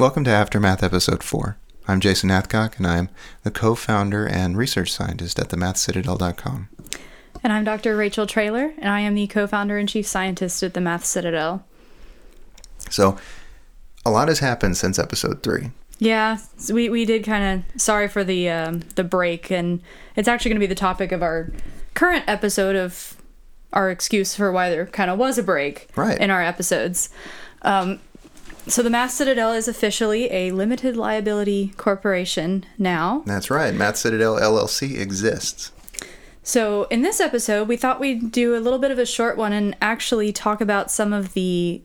Welcome to Aftermath Episode 4. I'm Jason Hathcock, and I'm the co founder and research scientist at themathcitadel.com. And I'm Dr. Rachel Traylor, and I am the co founder and chief scientist at the Math Citadel. So, a lot has happened since episode 3. Yeah, so we, we did kind of sorry for the um, the break, and it's actually going to be the topic of our current episode of our excuse for why there kind of was a break Right. in our episodes. Um, so the Math Citadel is officially a limited liability corporation now. That's right, Math Citadel LLC exists. So, in this episode, we thought we'd do a little bit of a short one and actually talk about some of the,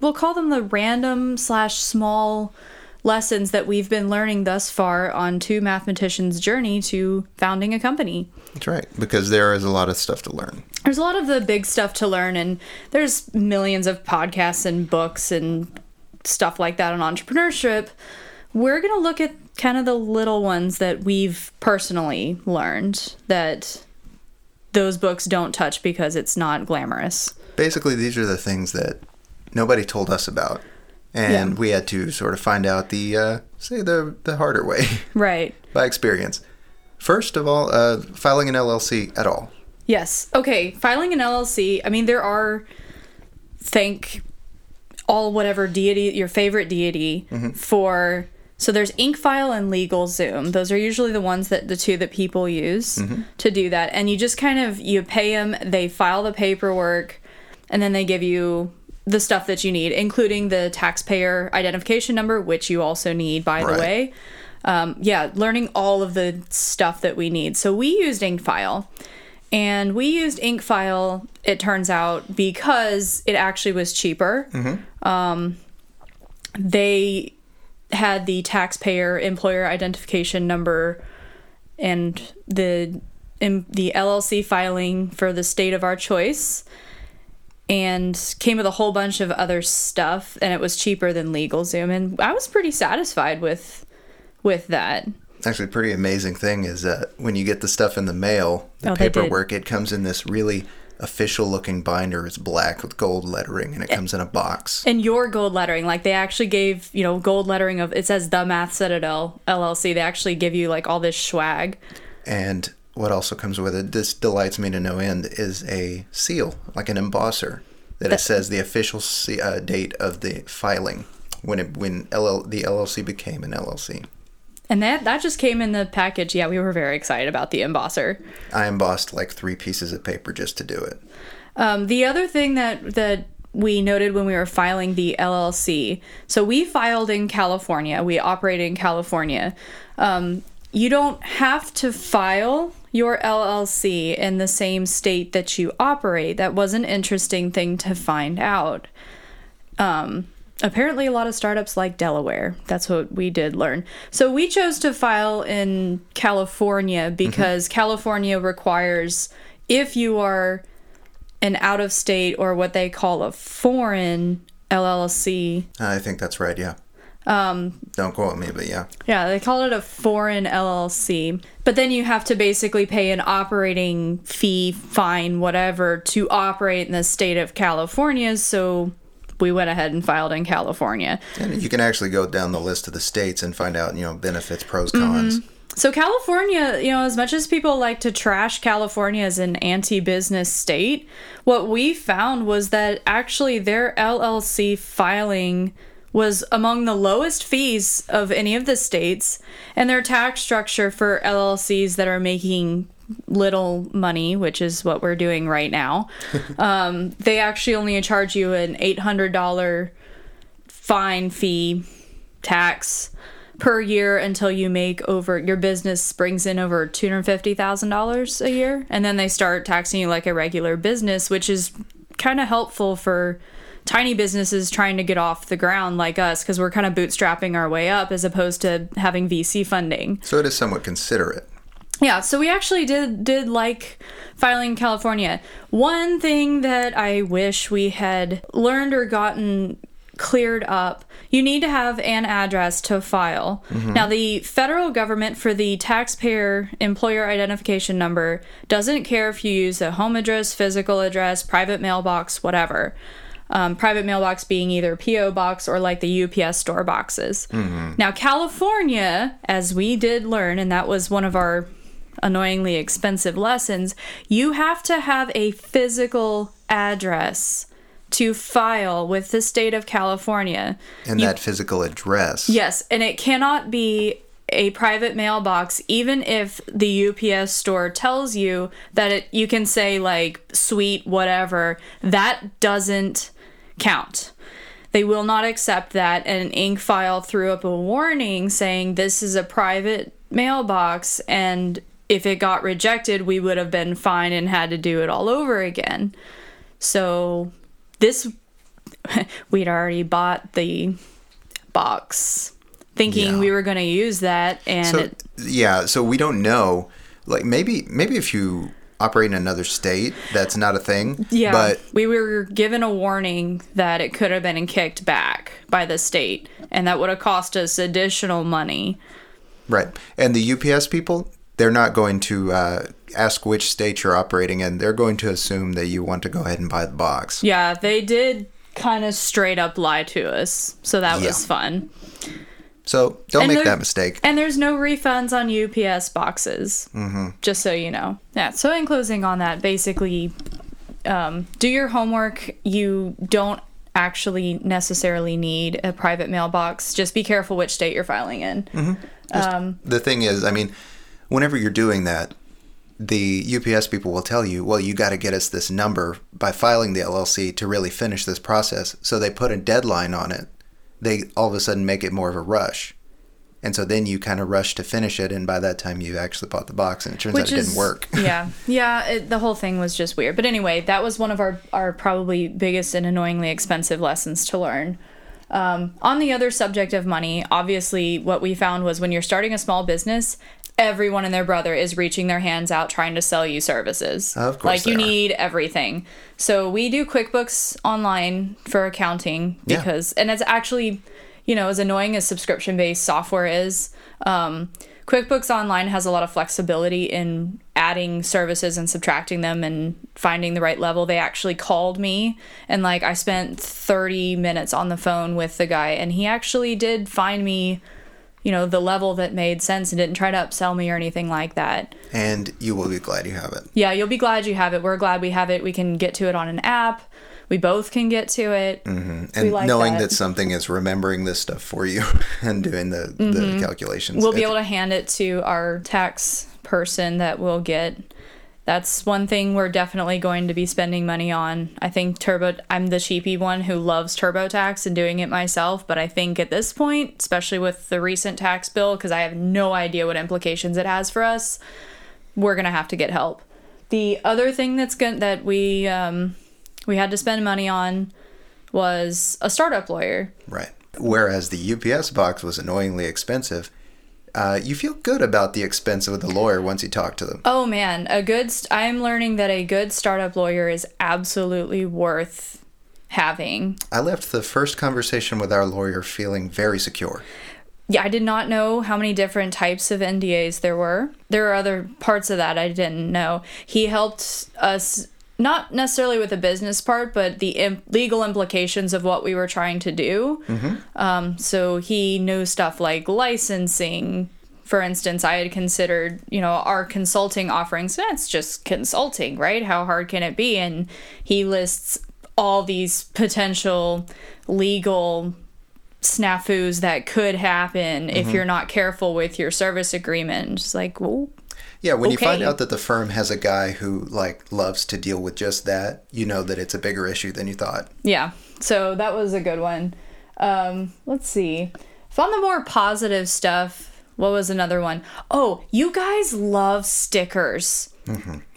we'll call them the random slash small lessons that we've been learning thus far on two mathematicians' journey to founding a company. That's right, because there is a lot of stuff to learn. There's a lot of the big stuff to learn, and there's millions of podcasts and books and stuff like that on entrepreneurship. We're going to look at kind of the little ones that we've personally learned that those books don't touch because it's not glamorous. Basically, these are the things that nobody told us about. And Yeah. we had to sort of find out the, uh, say, the, the harder way Right. by experience. First of all, uh, filing an LLC at all. Yes. Okay. Filing an LLC. I mean, there are thank all whatever deity your favorite deity for. So there's Incfile and LegalZoom. Those are usually the ones that the two that people use to do that. And you just kind of you pay them. They file the paperwork, and then they give you the stuff that you need, including the taxpayer identification number, which you also need, by Right. the way. Um, yeah, learning all of the stuff that we need. So we used Incfile. And we used Incfile, it turns out, because it actually was cheaper. Mm-hmm. Um, they had the taxpayer employer identification number and the in, the LLC filing for the state of our choice and came with a whole bunch of other stuff and it was cheaper than LegalZoom and I was pretty satisfied with with that. Actually, a pretty amazing thing is that when you get the stuff in the mail, the Oh, paperwork, it comes in this really official looking binder. It's black with gold lettering and it comes in a box. and your gold lettering like they actually gave you know gold lettering of it says the math citadel llc they actually give you like all this swag And what also comes with it, this delights me to no end, is a seal, like an embosser, that it says the official uh, date of the filing when it when LL, the LLC became an LLC. and that that just came in the package yeah we were very excited about the embosser I embossed like three pieces of paper just to do it. um, the other thing that that we noted when we were filing the llc so we filed in california we operate in california um, you don't have to file your llc in the same state that you operate that was an interesting thing to find out um, apparently a lot of startups like Delaware. That's what we did learn. So we chose to file in California because California requires if you are an out of state or what they call a foreign LLC. I think that's right. Yeah. Um. Don't quote me, but yeah. Yeah, they call it a foreign LLC. But then you have to basically pay an operating fee, fine, whatever, to operate in the state of California. So we went ahead and filed in California. And you can actually go down the list of the states and find out, you know, benefits, pros, cons. So California, you know, as much as people like to trash California as an anti-business state, what we found was that actually their LLC filing was among the lowest fees of any of the states, and their tax structure for LLCs that are making little money, which is what we're doing right now, um, they actually only charge you an eight hundred dollar fine fee tax per year until you make over your business brings in over $250,000 a year and then they start taxing you like a regular business which is kind of helpful for tiny businesses trying to get off the ground like us cuz we're kind of bootstrapping our way up as opposed to having VC funding. So it is somewhat considerate. Yeah, so we actually did did like filing in California. One thing that I wish we had learned or gotten cleared up, you need to have an address to file. Mm-hmm. Now the federal government for the taxpayer employer identification number doesn't care if you use a home address, physical address, private mailbox, whatever. Um, private mailbox being either PO box or like the UPS store boxes. Now, California, as we did learn, and that was one of our annoyingly expensive lessons, you have to have a physical address to file with the state of California. And that physical address. Yes, and it cannot be a private mailbox even if the UPS store tells you that it you can say like sweet whatever that doesn't count. They will not accept that and Incfile threw up a warning saying this is a private mailbox and if it got rejected we would have been fined and had to do it all over again. So this we'd already bought the box thinking Yeah. we were going to use that and So it, yeah, so we don't know. Like maybe maybe if you operate in another state, that's not a thing. yeah But we were given a warning that it could have been kicked back by the state and that would have cost us additional money right, and the UPS people, they're not going to uh, ask which state you're operating in. They're going to assume that you want to go ahead and buy the box. yeah they did kind of straight up lie to us so that Yeah. was fun So don't And make that mistake. And there's no refunds on UPS boxes. Mm-hmm. Just so you know. Yeah. So in closing on that, basically, um, do your homework. You don't actually necessarily need a private mailbox. Just be careful which state you're filing in. the thing is, I mean, whenever you're doing that, the UPS people will tell you, well, you got to get us this number by filing the LLC to really finish this process. So they put a deadline on it. They all of a sudden make it more of a rush. And so then you kind of rush to finish it. And by that time, you've actually bought the box and it turns out it didn't work. yeah, yeah. It, the whole thing was just weird. But anyway, that was one of our our probably biggest and annoyingly expensive lessons to learn. Um, on the other subject of money, obviously, what we found was when you're starting a small business, everyone and their brother is reaching their hands out trying to sell you services. Of course like you are. need everything. So we do QuickBooks online for accounting Yeah. because, and it's actually, you know, as annoying as subscription based software is. Um, QuickBooks Online has a lot of flexibility in adding services and subtracting them and finding the right level. They actually called me and like I spent 30 minutes on the phone with the guy and he actually did find me, you know, the level that made sense and didn't try to upsell me or anything like that. And you will be glad you have it. Yeah, you'll be glad you have it. We're glad we have it. We can get to it on an app. We both can get to it. And like knowing that. that. something is remembering this stuff for you and doing the, the calculations. Mm-hmm. We'll be able to hand it to our tax person that will get. That's one thing we're definitely going to be spending money on. I think Turbo. I'm the cheapy one who loves TurboTax and doing it myself, but I think at this point, especially with the recent tax bill, because I have no idea what implications it has for us, we're gonna have to get help. The other thing that's going that we um, we had to spend money on was a startup lawyer. Right. Whereas the UPS box was annoyingly expensive, uh, you feel good about the expense of the lawyer once you talk to them. Oh man, a good. St- I'm learning that a good startup lawyer is absolutely worth having. I left the first conversation with our lawyer feeling very secure. Yeah, I did not know how many different types of NDAs there were. There are other parts of that I didn't know. He helped us not necessarily with the business part, but the Im- legal implications of what we were trying to do. Um, so he knew stuff like licensing. For instance, I had considered, you know, our consulting offerings. That's just consulting, right? How hard can it be? And he lists all these potential legal snafus that could happen if you're not careful with your service agreement. Just like, well, Yeah, when you find out that the firm has a guy who like loves to deal with just that, you know that it's a bigger issue than you thought. yeah. So that was a good one. Um, let's see. If on the more positive stuff, what was another one? Oh, you guys love stickers.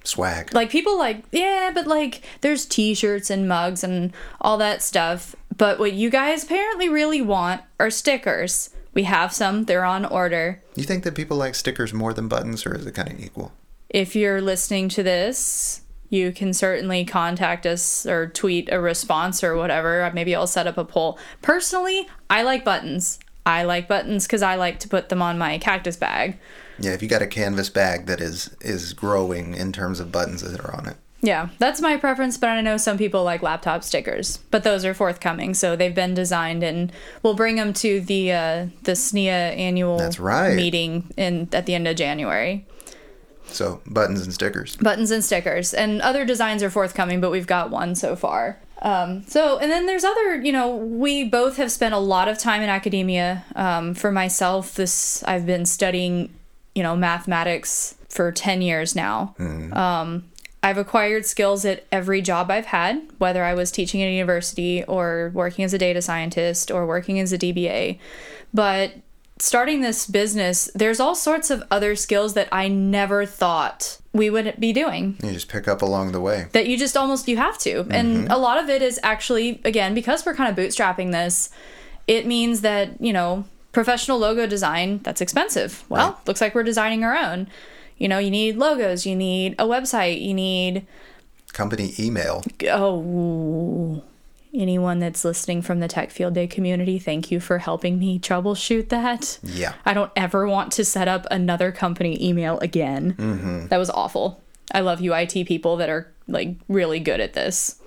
Swag. like people like yeah but like there's t-shirts and mugs and all that stuff but what you guys apparently really want are stickers we have some. They're on order. You think that people like stickers more than buttons, or is it kind of equal? if you're listening to this you can certainly contact us or tweet a response or whatever. Maybe i'll set up a poll. Personally i like buttons. I like buttons because i like to put them on my cactus bag. Yeah, if you got a canvas bag that is is growing in terms of buttons that are on it. Yeah, that's my preference, but I know some people like laptop stickers. But those are forthcoming, so they've been designed, and we'll bring them to the uh, the SNEA annual That's right. meeting in at the end of January. So buttons and stickers. Buttons and stickers, and other designs are forthcoming, but we've got one so far. Um, so, and then there's other, you know, we both have spent a lot of time in academia. Um, for myself, this I've been studying, you know, mathematics for 10 years now. Um, I've acquired skills at every job I've had, whether I was teaching at a university or working as a data scientist or working as a DBA. But starting this business, there's all sorts of other skills that I never thought we would be doing You just pick up along the way. that you just almost you have to and mm-hmm. a lot of it is actually again because we're kind of bootstrapping this it means that you know professional logo design that's expensive well Right. looks like we're designing our own you know you need logos you need a website you need Company email. oh anyone that's listening from the tech field day community thank you for helping me troubleshoot that Yeah. i don't ever want to set up another company email again Mm-hmm. that was awful i love you it people that are like really good at this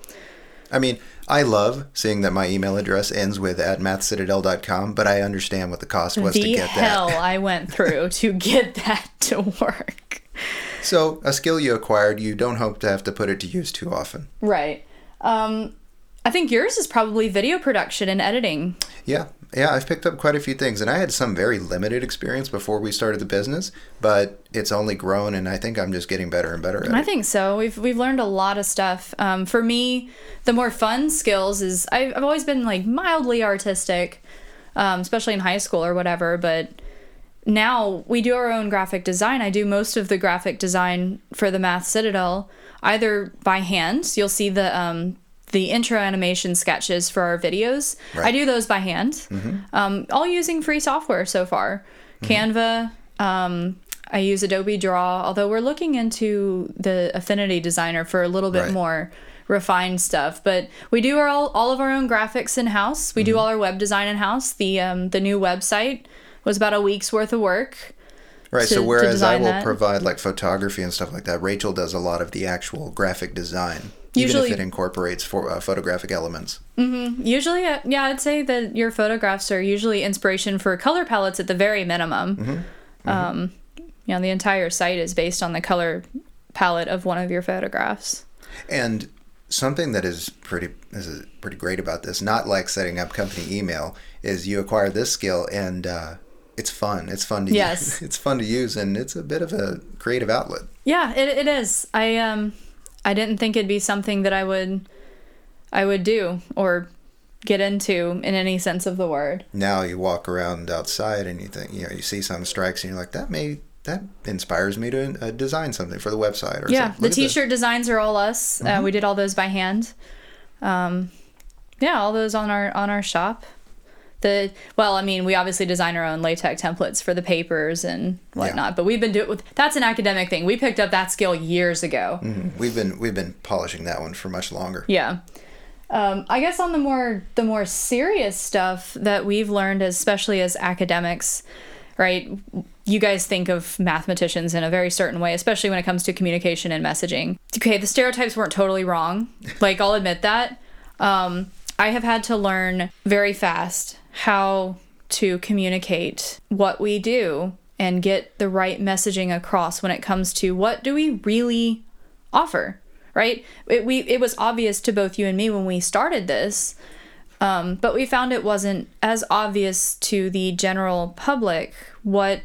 I mean, I love seeing that my email address ends with at mathcitadel.com, but I understand what the cost was to get hell that. Hell I went through to get that to work. So, a skill you acquired, you don't hope to have to put it to use too often. Right. Um, I think yours is probably video production and editing. Yeah, yeah, I've picked up quite a few things, and I had some very limited experience before we started the business, but it's only grown, and I think I'm just getting better and better at I it. I think so. We've we've learned a lot of stuff. Um, for me, the more fun skills is I've, I've always been like mildly artistic, um, especially in high school or whatever. But now we do our own graphic design. I do most of the graphic design for the Math Citadel either by hand. You'll see the um, the intro animation sketches for our videos. I do those by hand, um, all using free software so far. Canva. Um, I use Adobe Draw, although we're looking into the Affinity Designer for a little bit Right. more refined stuff. But we do our all, all of our own graphics in house. We do all our web design in house. The um, the new website was about a week's worth of work. Right, to- so whereas I will that. provide like photography and stuff like that, Rachel does a lot of the actual graphic design, Usually- even if it incorporates for, uh, photographic elements. Usually, uh, yeah, I'd say that your photographs are usually inspiration for color palettes at the very minimum. Um, you know, the entire site is based on the color palette of one of your photographs. And something that is pretty is pretty great about this, not like setting up company email, is you acquire this skill and uh, it's fun. It's fun to Yes. use. It's fun to use, and it's a bit of a creative outlet. Yeah, it, it is. I um, I didn't think it'd be something that I would, I would do or get into in any sense of the word. Now you walk around outside and you think, you know, you see some strikes and you're like, that may that inspires me to uh, design something for the website or Yeah, something. the Look at this. T-shirt designs are all us. Uh, we did all those by hand. Um, yeah, all those on our on our shop. The well, I mean, we obviously design our own LaTeX templates for the papers and whatnot. But we've been doing that's an academic thing. We picked up that skill years ago. We've been we've been polishing that one for much longer. Yeah. Um, I guess on the more the more serious stuff that we've learned, especially as academics, right? You guys think of mathematicians in a very certain way, especially when it comes to communication and messaging. Okay, the stereotypes weren't totally wrong. Like I'll admit that. Um, I have had to learn very fast how to communicate what we do and get the right messaging across when it comes to what do we really offer right? It, we it was obvious to both you and me when we started this um, but we found it wasn't as obvious to the general public what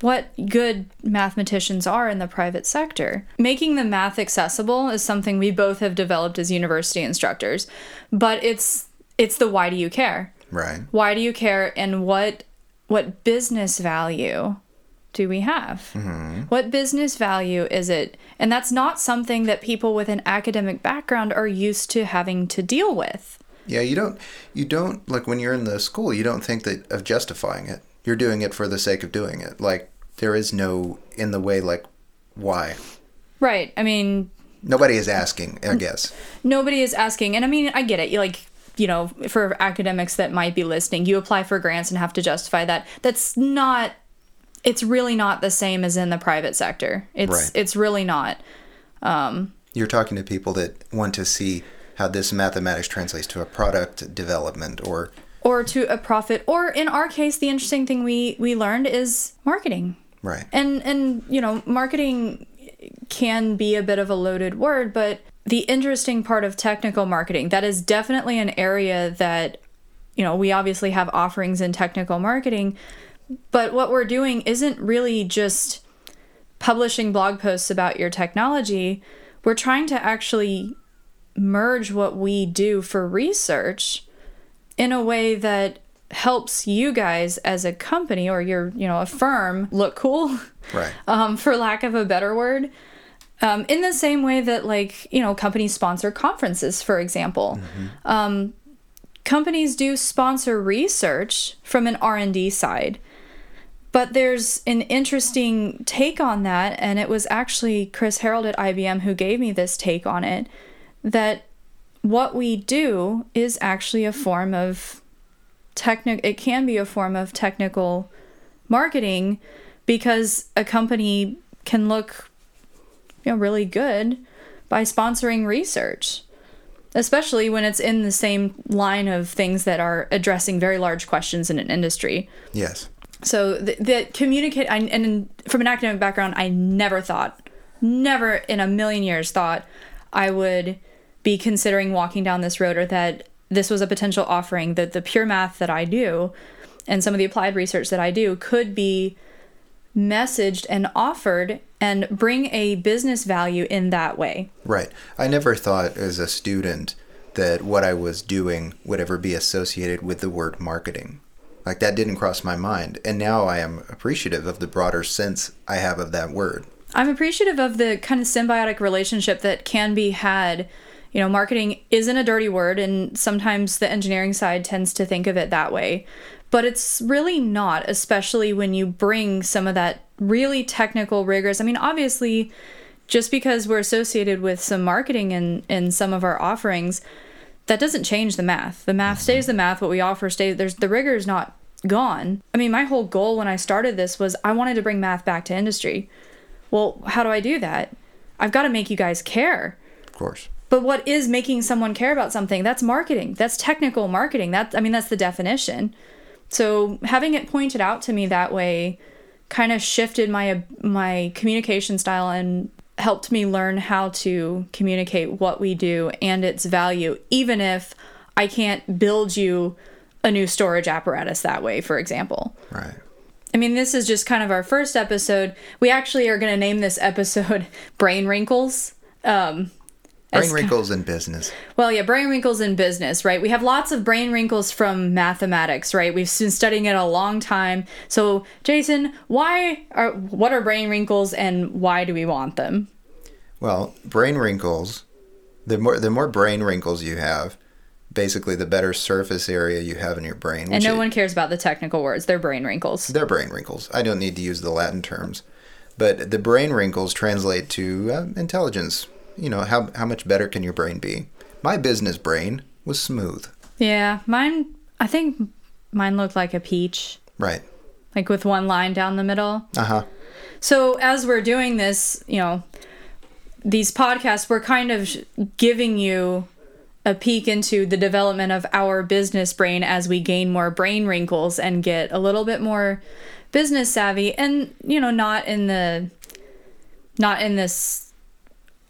what good mathematicians are in the private sector. Making the math accessible is something we both have developed as university instructors, but it's it's the why do you care? Right. Why do you care and what what business value do we have? Mm-hmm. What business value is it? And that's not something that people with an academic background are used to having to deal with. Yeah, you don't you don't like when you're in the school, you don't think that of justifying it. You're doing it for the sake of doing it. Like there is no in the way like why. Right. I mean, Nobody is asking, I guess. nobody is asking and i mean i get it you like you know for academics that might be listening you apply for grants and have to justify that that's not it's really not the same as in the private sector it's Right. it's really not um You're talking to people that want to see how this mathematics translates to a product development or or to a profit or in our case the interesting thing we we learned is marketing right. and and you know marketing can be a bit of a loaded word but the interesting part of technical marketing that is definitely an area that you know we obviously have offerings in technical marketing but what we're doing isn't really just publishing blog posts about your technology we're trying to actually merge what we do for research in a way that helps you guys as a company or you're you know a firm look cool Right. um, for lack of a better word um, in the same way that like you know companies sponsor conferences for example um, companies do sponsor research from an r&d side but there's an interesting take on that and it was actually chris harold at ibm who gave me this take on it that what we do is actually a form of technic it can be a form of technical marketing because a company can look you know really good by sponsoring research especially when it's in the same line of things that are addressing very large questions in an industry Yes. so the, the communicate I, and from an academic background i never thought never in a million years thought i would be considering walking down this road or that this was a potential offering that the pure math that i do and some of the applied research that i do could be messaged and offered and bring a business value in that way Right. I never thought as a student that what I was doing would ever be associated with the word marketing. Like that didn't cross my mind. And now I am appreciative of the broader sense I have of that word. I'm appreciative of the kind of symbiotic relationship that can be had. You know, marketing isn't a dirty word, and sometimes the engineering side tends to think of it that way. But it's really not, especially when you bring some of that really technical, rigorous. I mean, obviously, just because we're associated with some marketing in, in some of our offerings, that doesn't change the math. The math mm-hmm. stays the math. What we offer stays. There's the rigor is not gone. I mean, my whole goal when I started this was I wanted to bring math back to industry. Well, how do I do that? I've got to make you guys care. Of course. But what is making someone care about something? That's marketing. That's technical marketing. That I mean, that's the definition. So having it pointed out to me that way kind of shifted my my communication style and helped me learn how to communicate what we do and its value, even if I can't build you a new storage apparatus that way, for example. Right. I mean, this is just kind of our first episode. We actually are going to name this episode Brain Wrinkles. Um, Brain wrinkles in business. well, yeah, brain wrinkles in business, right? We have lots of brain wrinkles from mathematics, right? We've been studying it a long time. So, Jason, why are what are brain wrinkles and why do we want them? Well, brain wrinkles, the more the more brain wrinkles you have, basically the better surface area you have in your brain. And no i- one cares about the technical words. They're brain wrinkles. They're brain wrinkles. I don't need to use the Latin terms. But the brain wrinkles translate to uh, intelligence. You know, how, how much better can your brain be? My business brain was smooth. Yeah, mine I think mine looked like a peach, Right. like with one line down the middle. Uh huh. So as we're doing this, you know, these podcasts, we're kind of giving you a peek into the development of our business brain as we gain more brain wrinkles and get a little bit more business savvy and you know not in the not in this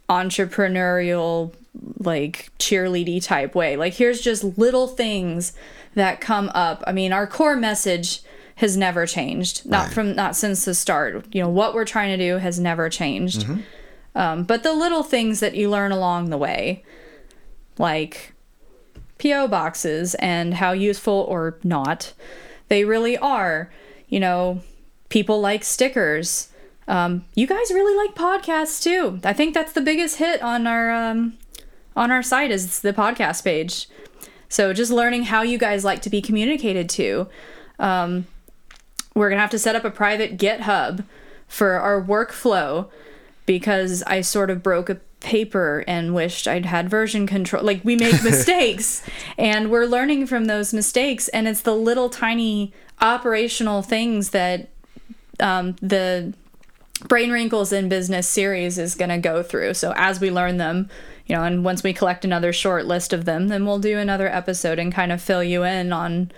entrepreneurial like cheerleady type way like here's just little things that come up i mean our core message has never changed not Right. from not since the start you know what we're trying to do has never changed um, but the little things that you learn along the way like PO boxes and how useful or not they really are. You know, people like stickers. Um, you guys really like podcasts too. I think that's the biggest hit on our um, on our site is the podcast page. So just learning how you guys like to be communicated to. Um, we're gonna have to set up a private GitHub for our workflow because I sort of broke a paper and wished I'd had version control. Like we make mistakes and we're learning from those mistakes and it's the little tiny operational things that um, the Brain Wrinkles in Business series is going to go through. So as we learn them, you know, and once we collect another short list of them, then we'll do another episode and kind of fill you in on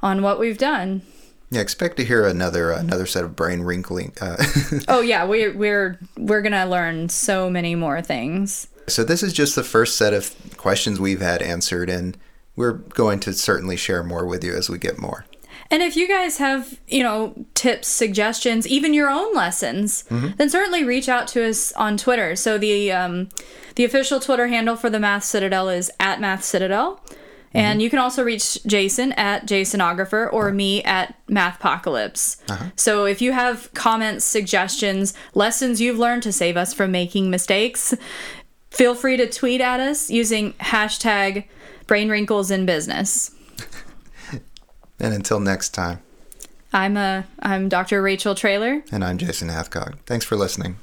on what we've done. Yeah, expect to hear another another set of brain wrinkling. Uh, oh yeah, we're we're we're gonna learn so many more things. So this is just the first set of questions we've had answered, and we're going to certainly share more with you as we get more. And if you guys have, you know, tips, suggestions, even your own lessons, mm-hmm. then certainly reach out to us on Twitter. So the um, the official Twitter handle for the Math Citadel is at Math Citadel. And mm-hmm. you can also reach Jason at Jasonographer or me at Mathpocalypse. Uh-huh. So if you have comments, suggestions, lessons you've learned to save us from making mistakes, feel free to tweet at us using hashtag brain wrinkles in business. and until next time. I'm a uh, I'm Dr. Rachel Traylor. And I'm Jason Hathcock. Thanks for listening.